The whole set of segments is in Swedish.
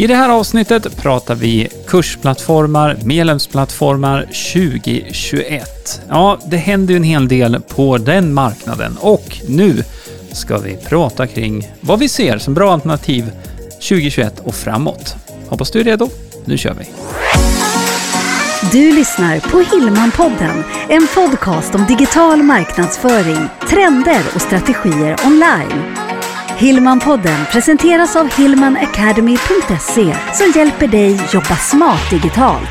I det här avsnittet pratar vi kursplattformar, medlemsplattformar 2021. Ja, det händer ju en hel del på den marknaden och nu ska vi prata kring vad vi ser som bra alternativ 2021 och framåt. Hoppas du är redo. Nu kör vi! Du lyssnar på Hillmanpodden, en podcast om digital marknadsföring, trender och strategier online. Hillmanpodden presenteras av hillmanacademy.se som hjälper dig jobba smart digitalt.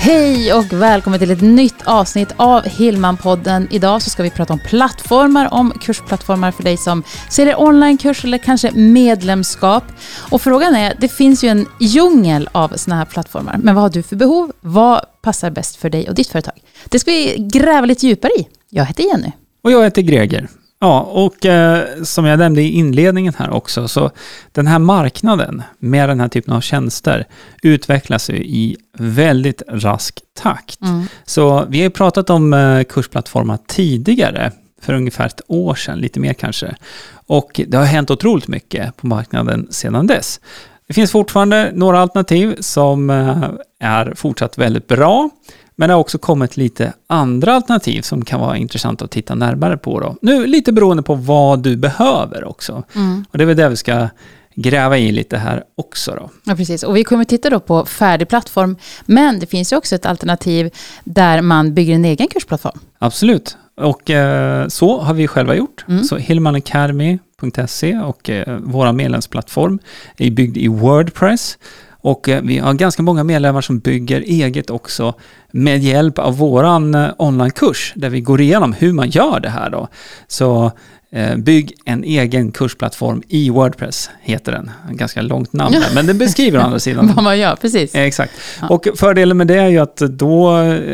Hej och välkommen till ett nytt avsnitt av Hillmanpodden. Idag så ska vi prata om plattformar, om kursplattformar för dig som säljer onlinekurs eller kanske medlemskap. Och frågan är, det finns ju en djungel av sådana här plattformar, men vad har du för behov? Vad passar bäst för dig och ditt företag? Det ska vi gräva lite djupare i. Jag heter Jenny. Och jag heter Greger. Ja, och eh, som jag nämnde i inledningen här också, så den här marknaden med den här typen av tjänster utvecklas ju i väldigt rask takt. Mm. Så vi har pratat om eh, kursplattformar tidigare, för ungefär ett år sedan, lite mer kanske. Och det har hänt otroligt mycket på marknaden sedan dess. Det finns fortfarande några alternativ som eh, är fortsatt väldigt bra. Men det har också kommit lite andra alternativ som kan vara intressant att titta närmare på. Då. Nu lite beroende på vad du behöver också. Mm. Och det är väl det vi ska gräva i lite här också. Då. Ja, precis. Och vi kommer titta då på färdig plattform, men det finns ju också ett alternativ där man bygger en egen kursplattform. Absolut, och eh, så har vi själva gjort. Mm. Så hillmanacademy.se och eh, vår medlemsplattform är byggd i Wordpress. Och eh, vi har ganska många medlemmar som bygger eget också med hjälp av våran eh, onlinekurs där vi går igenom hur man gör det här då. Så eh, Bygg en egen kursplattform i Wordpress, heter den. Ganska långt namn där, men den beskriver å andra sidan. Vad man gör, precis. Exakt. Ja. Och fördelen med det är ju att då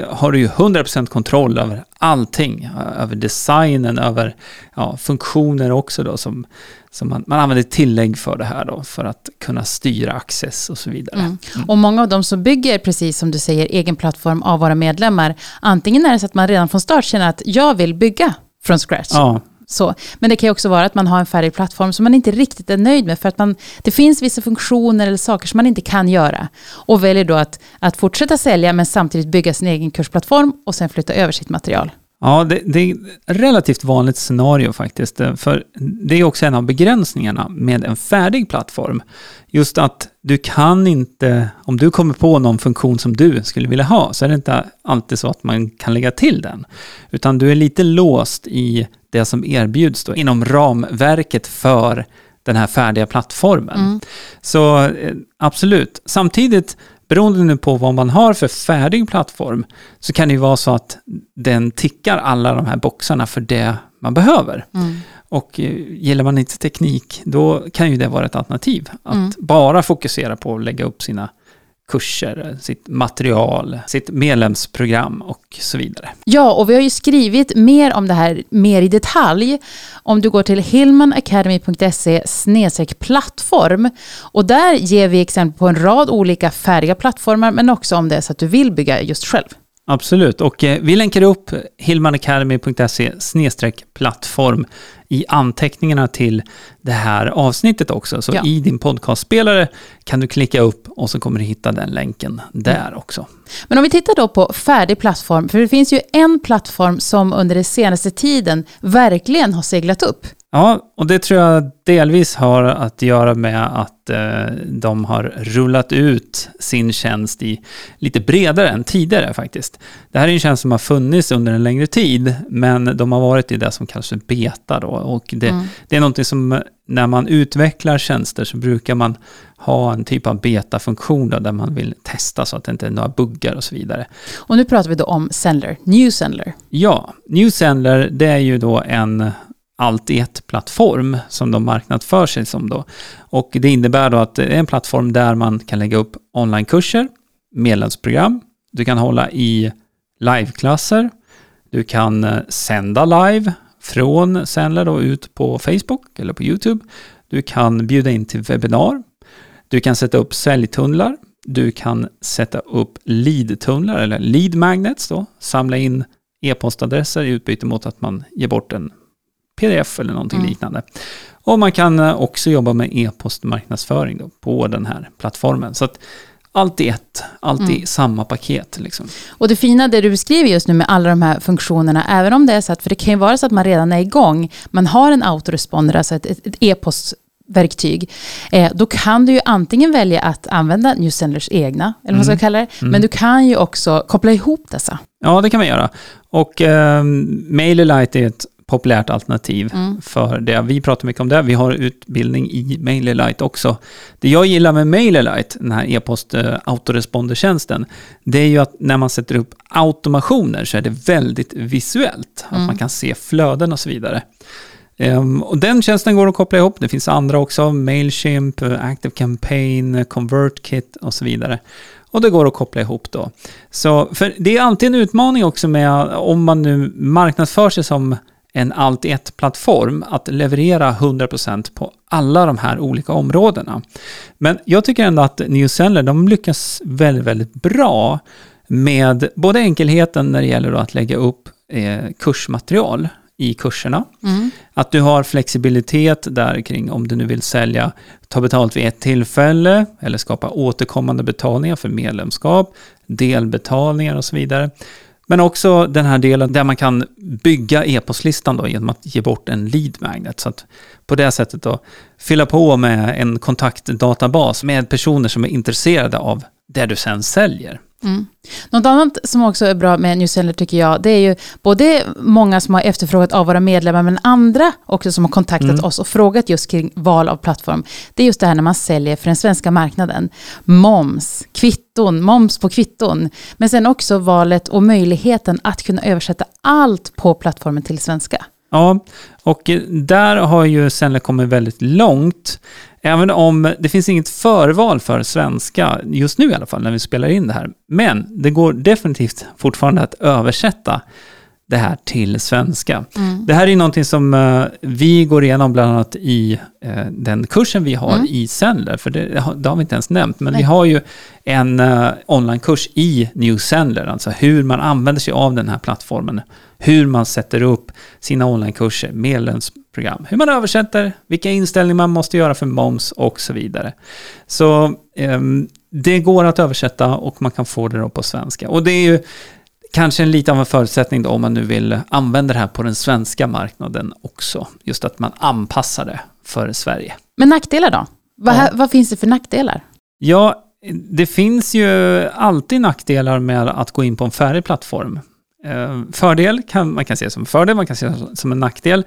har du ju 100% kontroll över allting. Över designen, över ja, funktioner också då som så man, man använder tillägg för det här då, för att kunna styra access och så vidare. Mm. Mm. Och många av de som bygger, precis som du säger, egen plattform av våra medlemmar, antingen är det så att man redan från start känner att jag vill bygga från scratch. Ja. Så. Men det kan ju också vara att man har en färdig plattform som man inte riktigt är nöjd med för att man, det finns vissa funktioner eller saker som man inte kan göra. Och väljer då att, att fortsätta sälja men samtidigt bygga sin egen kursplattform och sen flytta över sitt material. Ja, det, det, är ett relativt vanligt scenario faktiskt. För det är också en av begränsningarna med en färdig plattform. Just att du kan inte, om du kommer på någon funktion som du skulle vilja ha, så är det inte alltid så att man kan lägga till den. Utan du är lite låst i det som erbjuds då, inom ramverket för den här färdiga plattformen. Mm. Så eh, absolut. Samtidigt beroende nu på vad man har för färdig plattform så kan det ju vara så att den tickar alla de här boxarna för det man behöver. Mm. Och eh, gillar man inte teknik, då kan ju det vara ett alternativ. Att mm. bara fokusera på att lägga upp sina kurser, sitt material, sitt medlemsprogram och så vidare. Ja, och vi har ju skrivit mer om det här mer i detalj. Om du går till hillmanacademy.se plattform och där ger vi exempel på en rad olika färdiga plattformar men också om det är så att du vill bygga just själv. Absolut, och eh, vi länkar upp hillmanacademy.se plattform i anteckningarna till det här avsnittet också. Så ja. i din podcastspelare kan du klicka upp och så kommer du hitta den länken där mm. också. Men om vi tittar då på färdig plattform, för det finns ju en plattform som under den senaste tiden verkligen har seglat upp. Ja, och det tror jag delvis har att göra med att eh, de har rullat ut sin tjänst i lite bredare än tidigare faktiskt. Det här är en tjänst som har funnits under en längre tid, men de har varit i det som kallas för beta då. Och det, mm. det är någonting som när man utvecklar tjänster så brukar man ha en typ av beta-funktion där man vill testa så att det inte är några buggar och så vidare. Och nu pratar vi då om Sendler, New Sendler. Ja, New Sendler det är ju då en allt i ett-plattform som de marknadsför sig som då. Och det innebär då att det är en plattform där man kan lägga upp onlinekurser, medlemsprogram, du kan hålla i liveklasser, du kan eh, sända live från Sendler då ut på Facebook eller på YouTube. Du kan bjuda in till webbinar. Du kan sätta upp säljtunnlar. Du kan sätta upp lead-tunnlar eller lead magnets då, samla in e-postadresser i utbyte mot att man ger bort en pdf eller någonting mm. liknande. Och man kan eh, också jobba med e-postmarknadsföring på den här plattformen. Så att allt i ett, allt i mm. samma paket. Liksom. Och det fina det du beskriver just nu med alla de här funktionerna, även om det är så att, för det kan ju vara så att man redan är igång, man har en autoresponder, alltså ett, e-post verktyg, eh, då kan du ju antingen välja att använda Newsenders egna, eller vad man ska mm. kalla det, mm. men du kan ju också koppla ihop dessa. Ja, det kan man göra. Och eh, MailerLite är ett populärt alternativ mm. för det. Vi pratar mycket om det. Vi har utbildning i MailerLite också. Det jag gillar med MailerLite, den här e-post uh, autorespondertjänsten, det är ju att när man sätter upp automationer så är det väldigt visuellt. Mm. Att man kan se flöden och så vidare. Um, och den tjänsten går att koppla ihop. Det finns andra också, Mailchimp, Active Campaign, ConvertKit och så vidare. Och det går att koppla ihop då. Så, för det är alltid en utmaning också med om man nu marknadsför sig som en allt i ett-plattform att leverera 100% på alla de här olika områdena. Men jag tycker ändå att Newseller, de lyckas väldigt, väldigt bra med både enkelheten när det gäller att lägga upp eh, kursmaterial i kurserna. Mm. Att du har flexibilitet där kring om du nu vill sälja, ta betalt vid ett tillfälle eller skapa återkommande betalningar för medlemskap, delbetalningar och så vidare. Men också den här delen där man kan bygga e-postlistan då genom att ge bort en lead magnet. Så att på det sättet då fylla på med en kontaktdatabas med personer som är intresserade av det du sen säljer. Mm. Något annat som också är bra med Newseller tycker jag, det är ju både många som har efterfrågat av våra medlemmar, men andra också som har kontaktat mm. oss och frågat just kring val av plattform. Det är just det här när man säljer för den svenska marknaden. Moms, kvitton, moms på kvitton. Men sen också valet och möjligheten att kunna översätta allt på plattformen till svenska. Ja, och eh, där har ju Zenler kommit väldigt långt. Även om det finns inget förval för svenska, just nu i alla fall, när vi spelar in det här. Men det går definitivt fortfarande att översätta det här till svenska. Mm. Det här är någonting som uh, vi går igenom bland annat i uh, den kursen vi har mm. i Sendler, för det, det, har vi inte ens nämnt, men Nej. vi har ju en uh, onlinekurs i New Sendler, alltså hur man använder sig av den här plattformen, hur man sätter upp sina onlinekurser, medlemsprogram, hur man översätter, vilka inställningar man måste göra för moms och så vidare. Så um, det går att översätta och man kan få det då på svenska. Och det är ju kanske en lite av en förutsättning då om man nu vill använda det här på den svenska marknaden också. Just att man anpassar det för Sverige. Men nackdelar då? Vad, ja. vad finns det för nackdelar? Ja, det finns ju alltid nackdelar med att gå in på en färdig plattform. Eh, fördel kan man kan se som fördel, man kan se som en nackdel.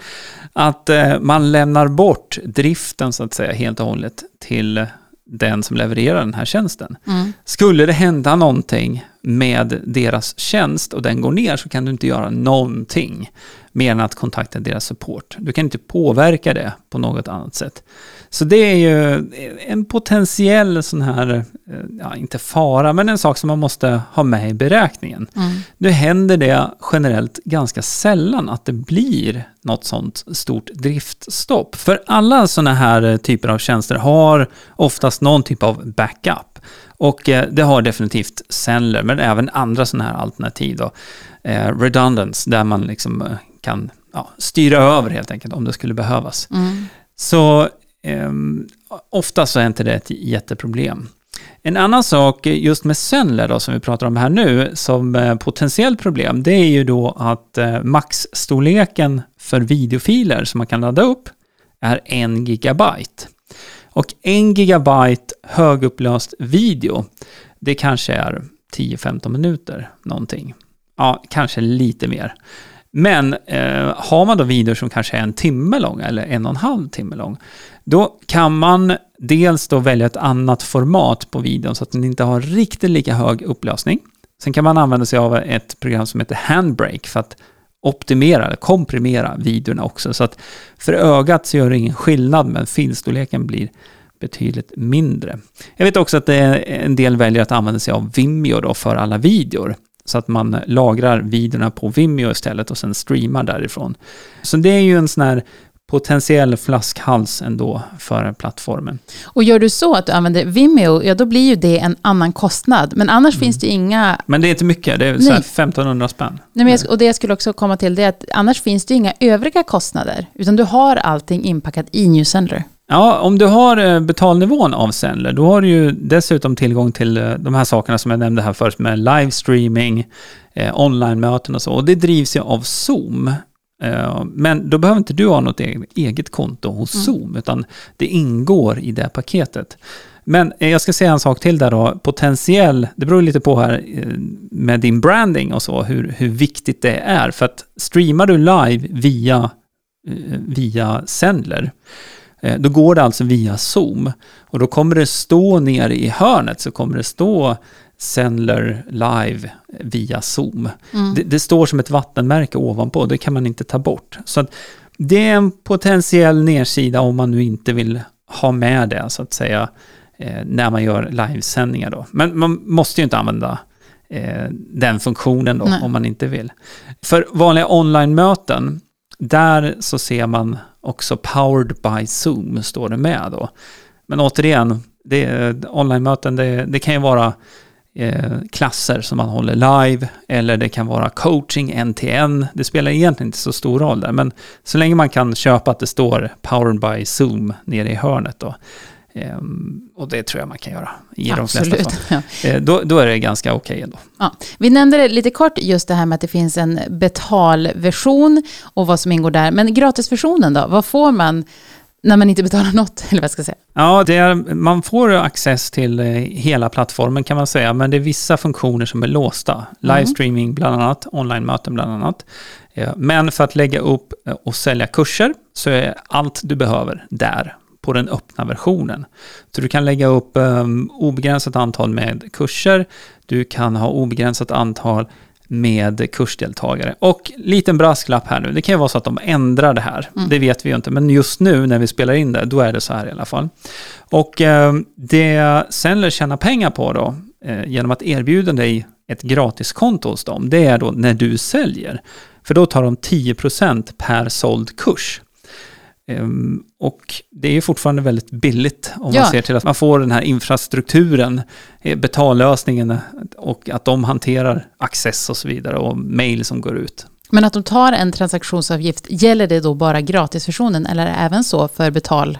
Att eh, man lämnar bort driften så att säga helt och hållet till den som levererar den här tjänsten. Mm. Skulle det hända någonting med deras tjänst och den går ner så kan du inte göra någonting mer än att kontakta deras support. Du kan inte påverka det på något annat sätt. Så det är ju en potentiell sån här, eh, ja inte fara, men en sak som man måste ha med i beräkningen. Mm. Nu händer det generellt ganska sällan att det blir något sånt stort driftstopp. För alla sådana här typer av tjänster har oftast någon typ av backup. Och eh, det har definitivt Sendler, men även andra sådana här alternativ. Då. Eh, redundance, där man liksom kan ja, styra över helt enkelt om det skulle behövas. Mm. Så eh, ofta så är inte det ett jätteproblem. En annan sak just med Sendler då, som vi pratar om här nu, som potentiellt problem, det är ju då att eh, maxstorleken för videofiler som man kan ladda upp är en gigabyte. Och en gigabyte högupplöst video, det kanske är 10-15 minuter någonting. Ja, kanske lite mer. Men eh, har man då videor som kanske är en timme lång eller en och en halv timme lång, då kan man dels då välja ett annat format på videon så att den inte har riktigt lika hög upplösning. Sen kan man använda sig av ett program som heter Handbrake för att optimera eller komprimera videorna också. Så att för ögat så gör det ingen skillnad, men filstorleken blir betydligt mindre. Jag vet också att eh, en del väljer att använda sig av Vimeo då för alla videor. Så att man lagrar videorna på Vimeo istället och sen streamar därifrån. Så det är ju en sån här potentiell flaskhals ändå för plattformen. Och gör du så att du använder Vimeo, ja då blir ju det en annan kostnad. Men annars mm. finns det inga... Men det är inte mycket, det är så 1500 spänn. Nej, men jag, och det jag skulle också komma till det är att annars finns det inga övriga kostnader. Utan du har allting inpackat i Newsendler. Ja, om du har eh, betalnivån av Sendler, då har du ju dessutom tillgång till eh, de här sakerna som jag nämnde här först med livestreaming, eh, online-möten och så. Och det drivs ju av Zoom. Eh, men då behöver inte du ha något eget konto hos mm. Zoom, utan det ingår i det paketet. Men eh, jag ska säga en sak till där då. Potentiell, det beror lite på här med din branding och så, hur, hur viktigt det är. För att streamar du live via, via Sendler, då går det alltså via Zoom. Och då kommer det stå nere i hörnet, så kommer det stå Sendler live via Zoom. Mm. Det, det, står som ett vattenmärke ovanpå, det kan man inte ta bort. Så det är en potentiell nedsida om man nu inte vill ha med det, så att säga, eh, när man gör livesändningar då. Men man måste ju inte använda eh, den funktionen då, Nej. om man inte vill. För vanliga online-möten, där så ser man också powered by Zoom, står det med då. Men återigen, det, online-möten, det, det kan ju vara eh, klasser som man håller live, eller det kan vara coaching en-till-en. Det spelar egentligen inte så stor roll där, men så länge man kan köpa att det står Powered by Zoom nere i hörnet då, och det tror jag man kan göra i Absolut, de flesta fall. Eh, då, då, är det ganska okej okay ändå. Ja. Vi nämnde det lite kort, just det här med att det finns en betalversion och vad som ingår där. Men gratisversionen då, vad får man när man inte betalar något, eller vad ska jag säga? Ja, är, man får access till eh, hela plattformen kan man säga, men det är vissa funktioner som är låsta. Mm. Livestreaming bland annat, online-möten bland annat. Men för att lägga upp eh, och sälja kurser så är allt du behöver där på den öppna versionen. Så du kan lägga upp um, obegränsat antal med kurser, du kan ha obegränsat antal med kursdeltagare. Och liten brasklapp här nu, det kan ju vara så att de ändrar det här. Mm. Det vet vi ju inte, men just nu när vi spelar in det, då är det så här i alla fall. Och eh, det Sendler tjänar pengar på då, eh, genom att erbjuda dig ett gratiskonto hos dem, det är då när du säljer. För då tar de 10% per såld kurs. Um, och det är fortfarande väldigt billigt om ja. man ser till att man får den här infrastrukturen, eh, betallösningen och att de hanterar access och så vidare och mail som går ut. Men att de tar en transaktionsavgift, gäller det då bara gratisversionen eller är det även så för betal?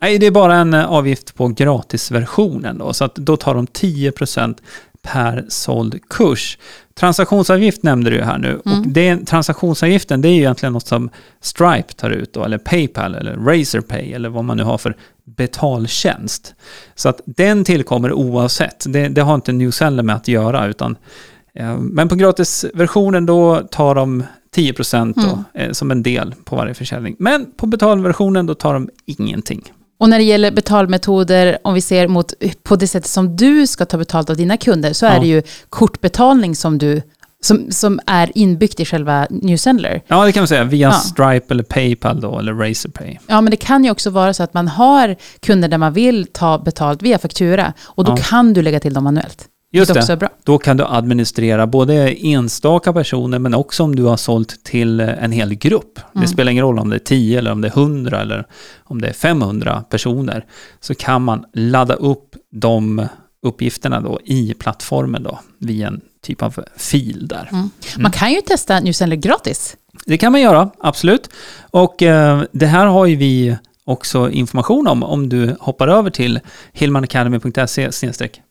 Nej, det är bara en eh, avgift på gratisversionen då, så att då tar de 10% per såld kurs. Transaktionsavgift nämnde du här nu. Mm. Och det, transaktionsavgiften det är ju egentligen något som Stripe tar ut då, eller Paypal eller Razorpay eller vad man nu har för betaltjänst. Så att den tillkommer oavsett. Det, det har inte Newseller med att göra utan eh, men på gratisversionen då tar de 10% då, mm. eh, som en del på varje försäljning. Men på betalversionen då tar de ingenting. Och när det gäller betalmetoder, om vi ser mot på det sättet som du ska ta betalt av dina kunder, så ja. är det ju kortbetalning som du som, som är inbyggt i själva Newsendler. Ja, det kan man säga. Via ja. Stripe eller Paypal då, eller Razorpay. Ja, men det kan ju också vara så att man har kunder där man vill ta betalt via faktura. Och då ja. kan du lägga till dem manuellt. Just det, det då kan du administrera både enstaka personer men också om du har sålt till en hel grupp. Mm. Det spelar ingen roll om det är 10 eller om det är 100 eller om det är 500 personer. Så kan man ladda upp de uppgifterna då i plattformen då via en typ av fil där. Mm. Man kan ju testa Newsendler gratis. Det kan man göra, absolut. Och eh, det här har ju vi också information om om du hoppar över till hillmanacademy.se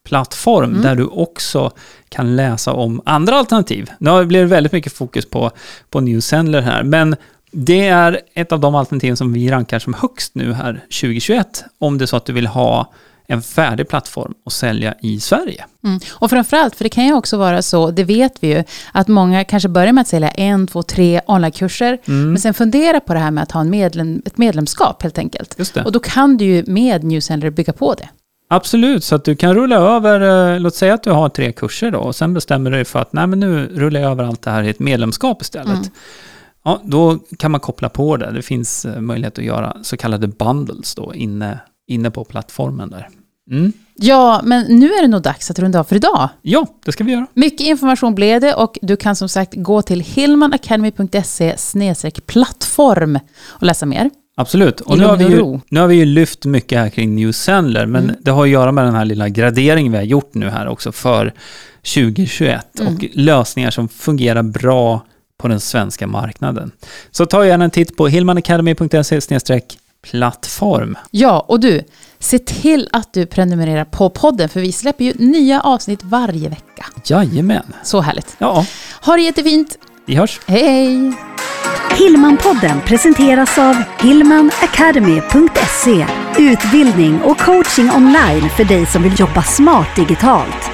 plattform mm. där du också kan läsa om andra alternativ. Nu blir det väldigt mycket fokus på, på Newsendler här, men det är ett av de alternativ som vi rankar som högst nu här 2021 om det är så att du vill ha en färdig plattform att sälja i Sverige. Mm. Och framförallt, för det kan ju också vara så, det vet vi ju, att många kanske börjar med att sälja en, två, tre onlinekurser, mm. men sen funderar på det här med att ha en medlem, ett medlemskap helt enkelt. Och då kan du ju med Newsender bygga på det. Absolut, så att du kan rulla över, eh, låt säga att du har tre kurser då, och sen bestämmer du dig för att nej men nu rullar jag över allt det här i ett medlemskap istället. Mm. Ja, då kan man koppla på det. Det finns eh, möjlighet att göra så kallade bundles då inne, inne på plattformen där. Mm. Ja, men nu är det nog dags att runda av för idag. Ja, det ska vi göra. Mycket information blev det och du kan som sagt gå till hillmanacademy.se plattform och läsa mer. Absolut. Och nu har, vi ju, nu har vi ju lyft mycket här kring New Sandler, men Mm. det har att göra med den här lilla graderingen vi har gjort nu här också för 2021 Mm. och lösningar som fungerar bra på den svenska marknaden. Så ta gärna en titt på hillmanacademy.se plattform. Ja, och du, se till att du prenumererar på podden, för vi släpper ju nya avsnitt varje vecka. Jajamän. Så härligt. Ja, Ha det jättefint. vi hörs. Hej, hej! Hillmanpodden presenteras av hillmanacademy.se Utbildning och coaching online för dig som vill jobba smart digitalt.